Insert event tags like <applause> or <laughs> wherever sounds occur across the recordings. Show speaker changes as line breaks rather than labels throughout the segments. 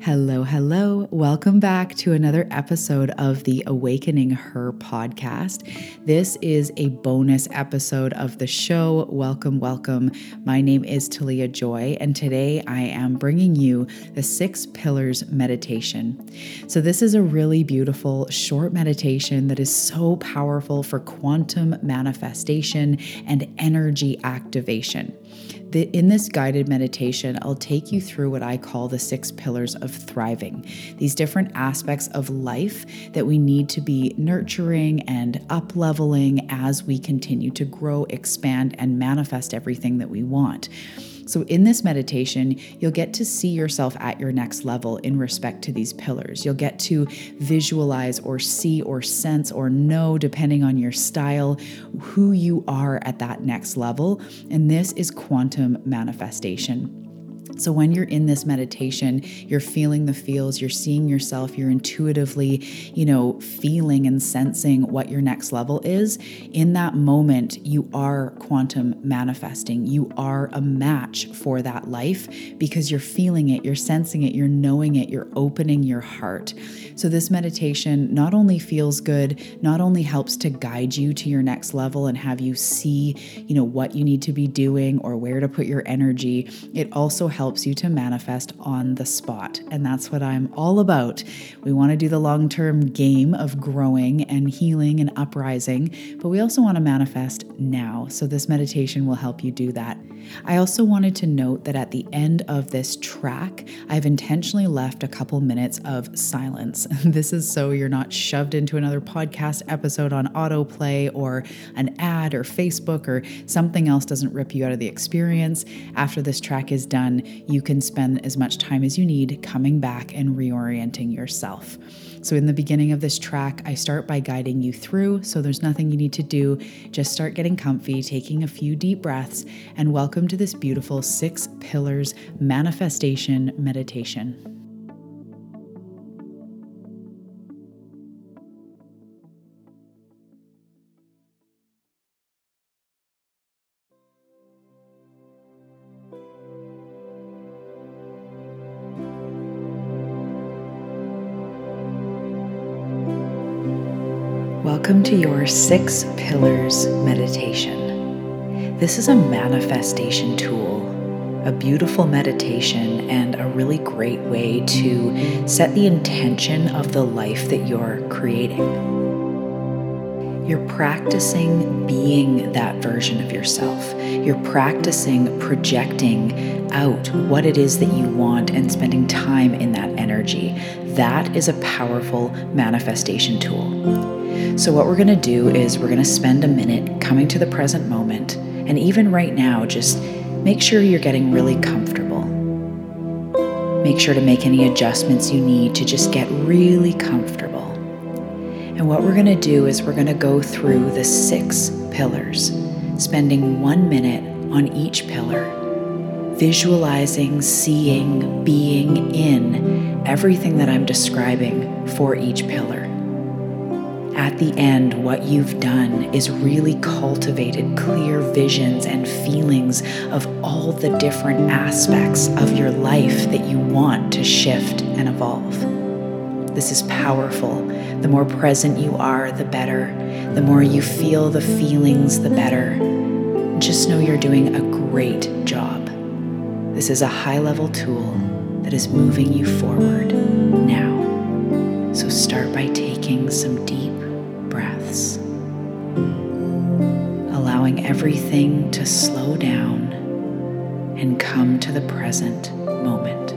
Hello, hello. Welcome back to another episode of the Awakening Her podcast. This is a bonus episode of the show. Welcome, welcome. My name is Talia Joy, and today I am bringing you the Six Pillars Meditation. So, this is a really beautiful short meditation that is so powerful for quantum manifestation and energy activation the, in this guided meditation, I'll take you through what I call the six pillars of thriving, these different aspects of life that we need to be nurturing and up leveling as we continue to grow, expand, and manifest everything that we want. So, in this meditation, you'll get to see yourself at your next level in respect to these pillars. You'll get to visualize or see or sense or know, depending on your style, who you are at that next level. And this is quantum manifestation. So, when you're in this meditation, you're feeling the feels, you're seeing yourself, you're intuitively, you know, feeling and sensing what your next level is. In that moment, you are quantum manifesting. You are a match for that life because you're feeling it, you're sensing it, you're knowing it, you're opening your heart. So, this meditation not only feels good, not only helps to guide you to your next level and have you see, you know, what you need to be doing or where to put your energy, it also helps helps you to manifest on the spot. And that's what I'm all about. We want to do the long term game of growing and healing and uprising, but we also want to manifest now. So this meditation will help you do that. I also wanted to note that at the end of this track, I've intentionally left a couple minutes of silence. <laughs> This is so you're not shoved into another podcast episode on autoplay or an ad or Facebook or something else doesn't rip you out of the experience. After this track is done, you can spend as much time as you need coming back and reorienting yourself. So, in the beginning of this track, I start by guiding you through. So, there's nothing you need to do. Just start getting comfy, taking a few deep breaths, and welcome to this beautiful six pillars manifestation meditation. Welcome to your Six Pillars meditation. This is a manifestation tool, a beautiful meditation, and a really great way to set the intention of the life that you're creating. You're practicing being that version of yourself. You're practicing projecting out what it is that you want and spending time in that energy. That is a powerful manifestation tool. So, what we're going to do is we're going to spend a minute coming to the present moment. And even right now, just make sure you're getting really comfortable. Make sure to make any adjustments you need to just get really comfortable. And what we're going to do is we're going to go through the six pillars, spending one minute on each pillar, visualizing, seeing, being in everything that I'm describing for each pillar at the end, what you've done is really cultivated clear visions and feelings of all the different aspects of your life that you want to shift and evolve. This is powerful. The more present you are, the better. The more you feel the feelings, the better. Just know you're doing a great job. This is a high level tool that is moving you forward now. So start by taking some deep breaths, allowing everything to slow down and come to the present moment.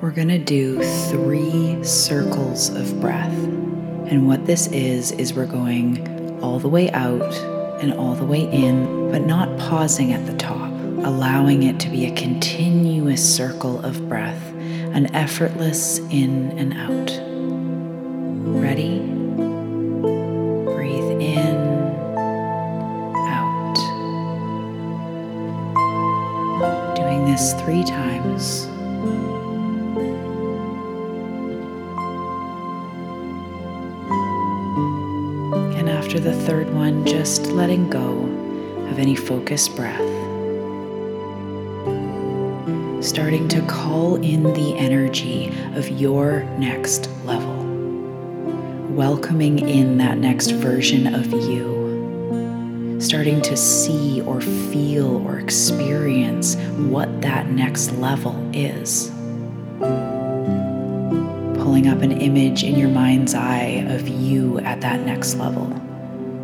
We're going to do three circles of breath. And what this is, is we're going all the way out and all the way in, but not pausing at the top, allowing it to be a continuous circle of breath, an effortless in and out. Ready? Three times. And after the third one, just letting go of any focused breath. starting to call in the energy of your next level, welcoming in that next version of you, starting to see or feel or experience what that next level is. Pulling up an image in your mind's eye of you at that next level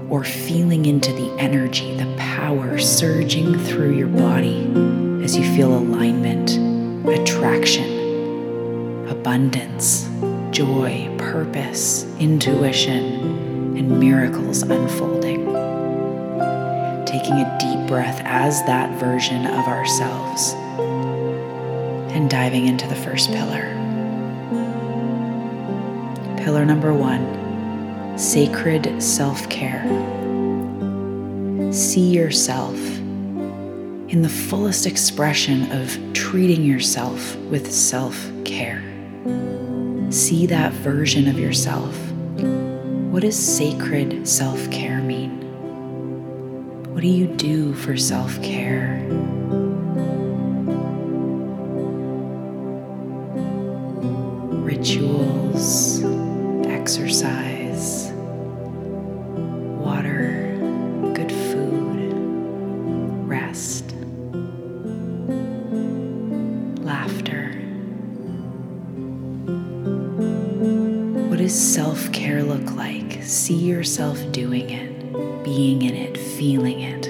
or feeling into the energy, the power surging through your body as you feel alignment, attraction, abundance, joy, purpose, intuition, and miracles unfolding. Taking a deep breath as that version of ourselves and diving into the first pillar. Pillar number one sacred self care. See yourself in the fullest expression of treating yourself with self care. See that version of yourself. What does sacred self care mean? What do you do for self care? Rituals, exercise, water, good food, rest, laughter. What does self care look like? See yourself doing it, being in it, feeling it.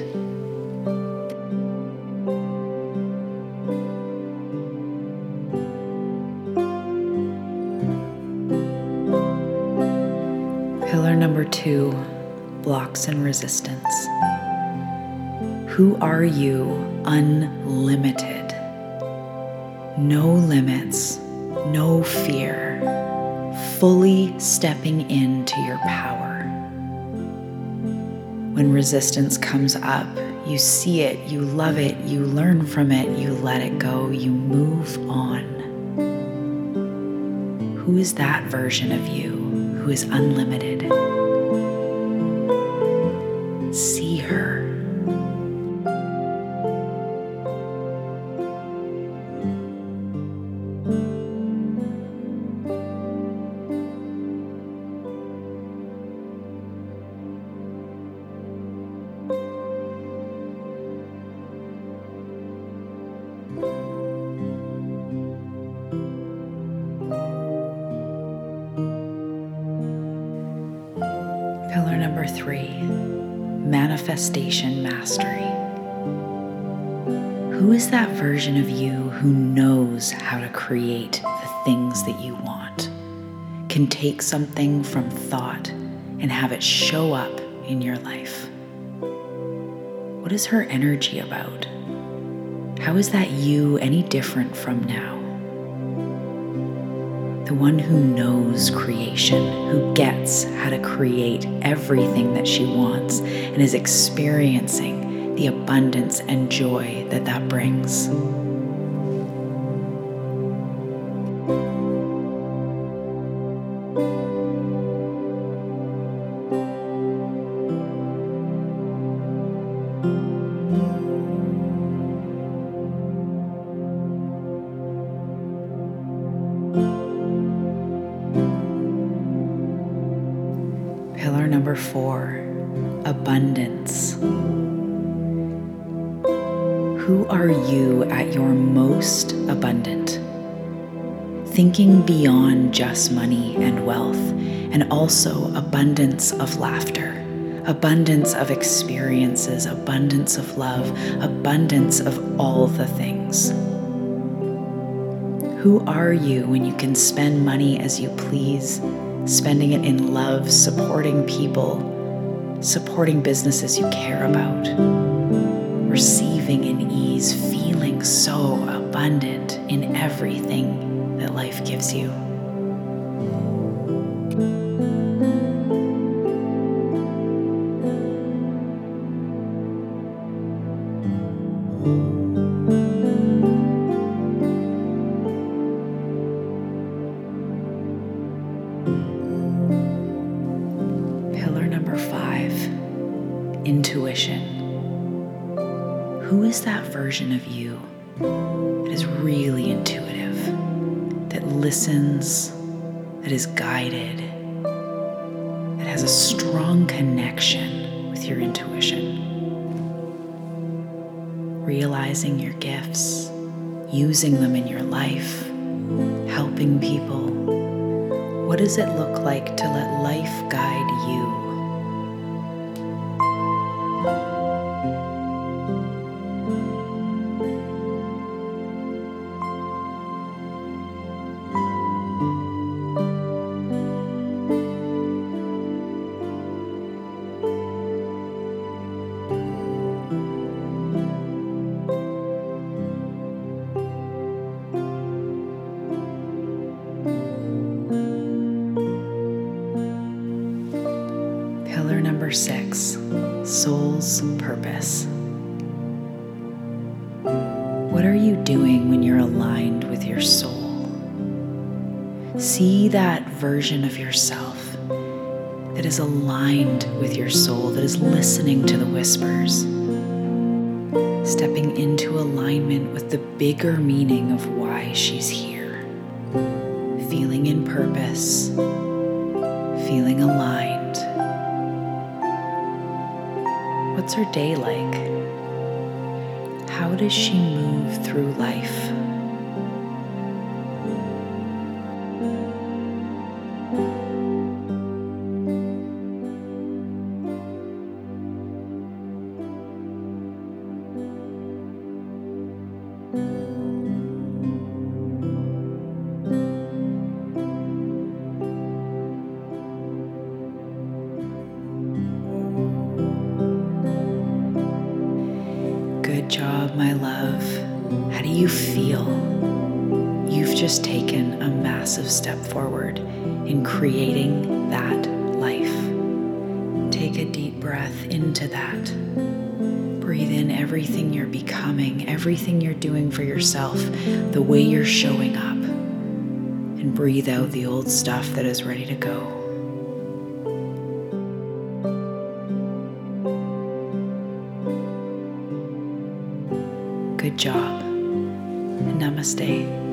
Pillar number two blocks and resistance. Who are you unlimited? No limits, no fear, fully stepping into your power. When resistance comes up, you see it, you love it, you learn from it, you let it go, you move on. Who is that version of you who is unlimited? See her. Manifestation mastery. Who is that version of you who knows how to create the things that you want? Can take something from thought and have it show up in your life? What is her energy about? How is that you any different from now? the one who knows creation, who gets how to create everything that she wants, and is experiencing the abundance and joy that that brings. Pillar number four most abundant? Thinking beyond just money and wealth, and also abundance of laughter, abundance of experiences, abundance of love, abundance of all the things. Who are you when you can spend money as you please? spending it in love, supporting people, supporting businesses you care about, receiving in ease, feeling so abundant in everything that life gives you. Listens, that is guided, that has a strong connection with your intuition. Realizing your gifts, using them in your life, helping people. What does it look like to let life guide you? Purpose. What are you doing when you're aligned with your soul? See that version of yourself that is aligned with your soul, that is listening to the whispers, stepping into alignment with the bigger meaning of why she's here, feeling in purpose, feeling aligned What's her day like? How does she move through life? A massive step forward in creating that life. Take a deep breath into that. Breathe in everything you're becoming, everything you're doing for yourself, the way you're showing up. And breathe out the old stuff that is ready to go. Good job. Namaste.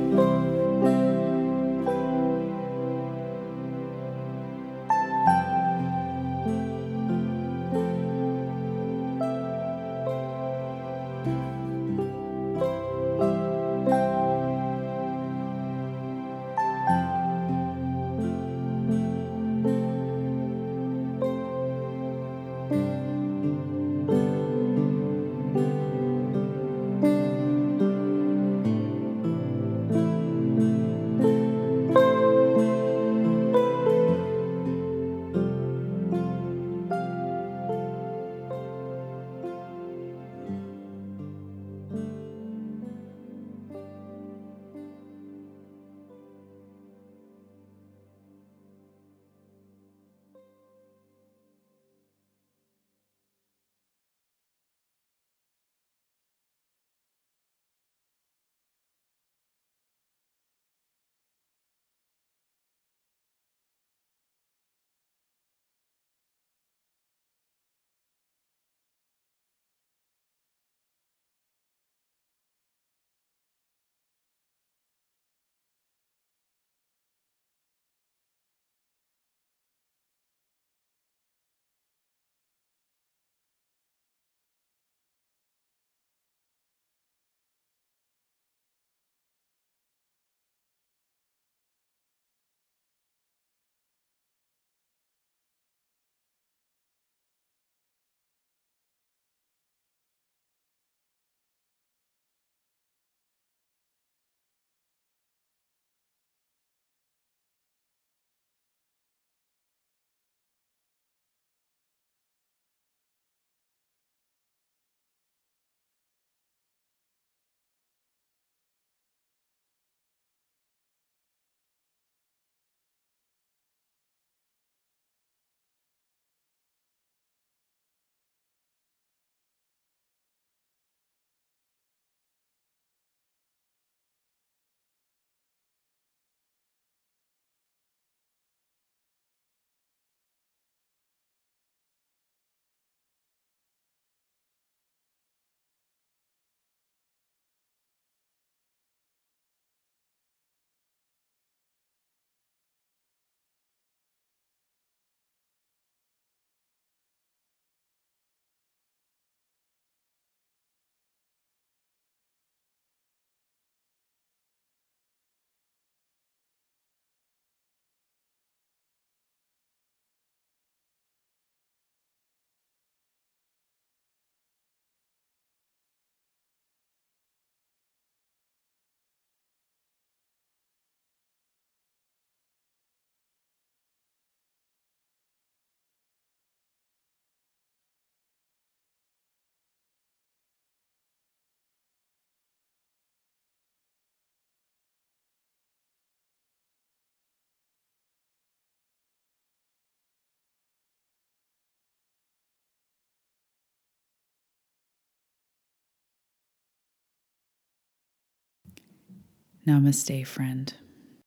Namaste, friend.